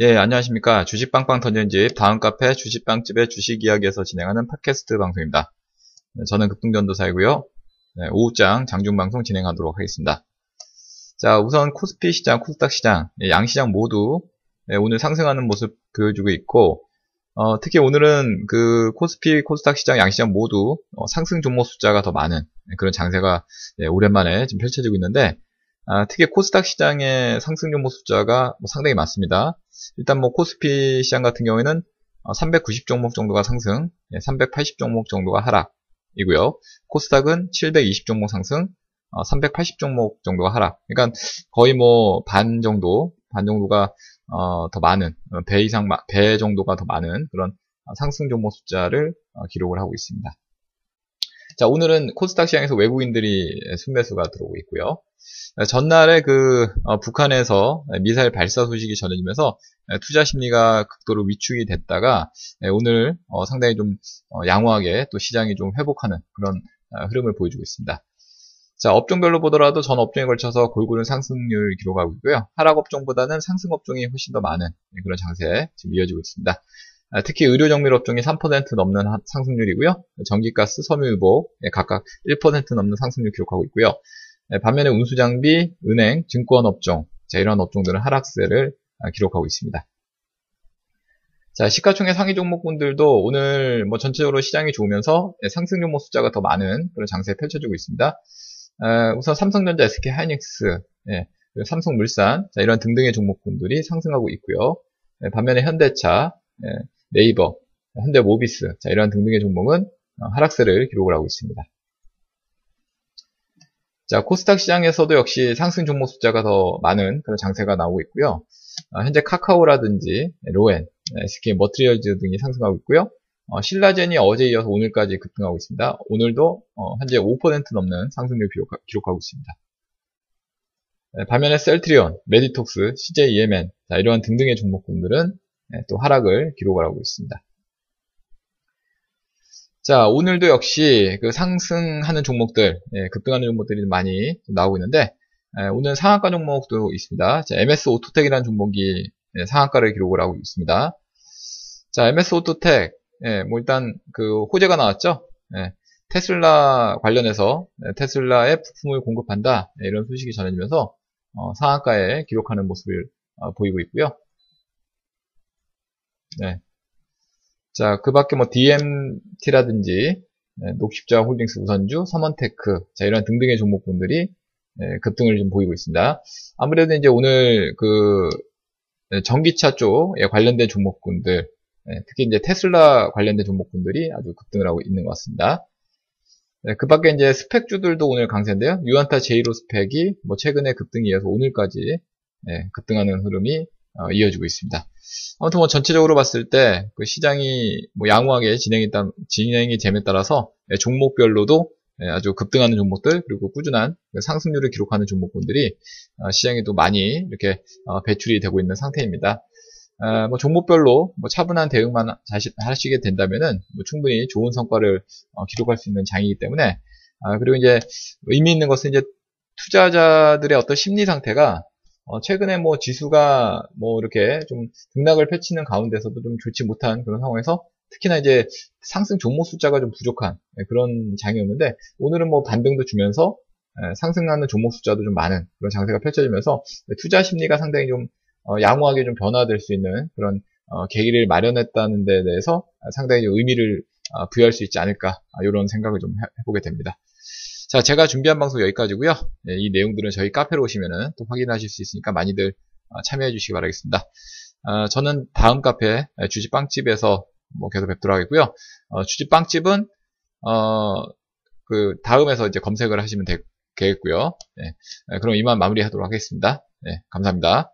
예, 안녕하십니까. 주식빵빵 던전집 다음 카페 주식빵집의 주식 이야기에서 진행하는 팟캐스트 방송입니다. 네, 저는 급등전도사이고요. 네, 오후장 장중방송 진행하도록 하겠습니다. 자, 우선 코스피 시장, 코스닥 시장, 예, 양 시장 모두 예, 오늘 상승하는 모습 보여주고 있고, 어, 특히 오늘은 그 코스피, 코스닥 시장, 양 시장 모두 어, 상승 종목 숫자가 더 많은 예, 그런 장세가 예, 오랜만에 지금 펼쳐지고 있는데, 아, 특히 코스닥 시장의 상승 종목 숫자가 뭐 상당히 많습니다. 일단 뭐 코스피 시장 같은 경우에는 390 어, 종목 정도가 상승, 380 예, 종목 정도가 하락이고요. 코스닥은 720 종목 상승, 380 어, 종목 정도가 하락. 그러니까 거의 뭐 반 정도, 반 정도가 어, 더 많은 배 이상 배 정도가 더 많은 그런 상승 종목 숫자를 기록을 하고 있습니다. 자 오늘은 코스닥 시장에서 외국인들이 순매수가 들어오고 있고요. 전날에 그 어, 북한에서 미사일 발사 소식이 전해지면서 투자 심리가 극도로 위축이 됐다가 오늘 어, 상당히 좀 어, 양호하게 또 시장이 좀 회복하는 그런 흐름을 보여주고 있습니다. 자, 업종별로 보더라도 전 업종에 걸쳐서 골고루 상승률 기록하고 있고요. 하락 업종보다는 상승 업종이 훨씬 더 많은 그런 장세 지금 이어지고 있습니다. 아, 특히 의료 정밀 업종이 3% 넘는 상승률이고요. 전기가스, 섬유유보 각각 1% 넘는 상승률 기록하고 있고요. 네, 반면에 운수장비, 은행, 증권 업종, 자, 이런 업종들은 하락세를 아, 기록하고 있습니다. 자, 시가총액 상위 종목군들도 오늘 뭐 전체적으로 시장이 좋으면서 네, 상승 종목 숫자가 더 많은 그런 장세 펼쳐지고 있습니다. 우선 삼성전자, SK 하이닉스, 예, 삼성물산, 자, 이런 등등의 종목군들이 상승하고 있고요. 예, 반면에 현대차, 예, 네이버, 현대 모비스, 자, 이런 등등의 종목은 어, 하락세를 기록을 하고 있습니다. 자, 코스닥 시장에서도 역시 상승 종목 숫자가 더 많은 그런 장세가 나오고 있고요. 어, 현재 카카오라든지 로엔, SK 머티리얼즈 등이 상승하고 있고요. 어, 신라젠이 어제 이어서 오늘까지 급등하고 있습니다. 오늘도 어, 현재 5% 넘는 상승률 기록, 하고 있습니다. 네, 반면에 셀트리온, 메디톡스, CJ E&M 이러한 등등의 종목군들은 네, 또 하락을 기록을 하고 있습니다. 자, 오늘도 역시 그 상승하는 종목들, 예, 급등하는 종목들이 많이 나오고 있는데, 예, 오늘 상한가 종목도 있습니다. 자, MS 오토텍이라는 종목이 예, 상한가를 기록을 하고 있습니다. 자, MS 오토텍, 예, 뭐 일단 그 호재가 나왔죠. 예, 테슬라 관련해서 예, 테슬라의 부품을 공급한다 예, 이런 소식이 전해지면서 어, 상한가에 기록하는 모습을 어, 보이고 있고요. 네. 자, 그 밖에 뭐 DMT라든지 네, 녹십자 홀딩스 우선주, 삼원테크, 자, 이런 등등의 종목군들이 네, 급등을 좀 보이고 있습니다. 아무래도 이제 오늘 그 네, 전기차 쪽에 관련된 종목군들, 네, 특히 이제 테슬라 관련된 종목군들이 아주 급등을 하고 있는 것 같습니다. 네, 그 밖에 이제 스펙주들도 오늘 강세인데요. 유안타 제이로 스펙이 뭐 최근에 급등이 이어서 오늘까지 네, 급등하는 흐름이 어, 이어지고 있습니다. 아무튼 뭐 전체적으로 봤을 때 그 시장이 뭐 양호하게 진행이, 따, 진행이 됨에 따라서 예, 종목별로도 예, 아주 급등하는 종목들 그리고 꾸준한 그 상승률을 기록하는 종목군들이 어, 시장에 도 많이 이렇게 어, 배출이 되고 있는 상태입니다. 아, 뭐 종목별로 뭐 차분한 대응만 하시게 된다면은 뭐 충분히 좋은 성과를 기록할 수 있는 장이기 때문에 아, 그리고 이제 의미 있는 것은 이제 투자자들의 어떤 심리 상태가 어, 최근에 뭐 지수가 뭐 이렇게 좀 등락을 펼치는 가운데서도 좀 좋지 못한 그런 상황에서 특히나 이제 상승 종목 숫자가 좀 부족한 네, 그런 장이었는데 오늘은 뭐 반등도 주면서 예, 상승하는 종목 숫자도 좀 많은 그런 장세가 펼쳐지면서 투자 심리가 상당히 좀 어, 양호하게 좀 변화될 수 있는 그런 어, 계기를 마련했다는 데 대해서 상당히 의미를 어, 부여할 수 있지 않을까 이런 생각을 좀 해보게 됩니다. 자, 제가 준비한 방송 여기까지고요. 네, 이 내용들은 저희 카페로 오시면 또 확인하실 수 있으니까 많이들 어, 참여해 주시기 바라겠습니다. 어, 저는 다음 카페 주집 빵집에서 뭐 계속 뵙도록 하겠고요. 어, 주집 빵집은 어, 그 다음에서 이제 검색을 하시면 되 겠고요. 네, 그럼 이만 마무리하도록 하겠습니다. 네, 감사합니다.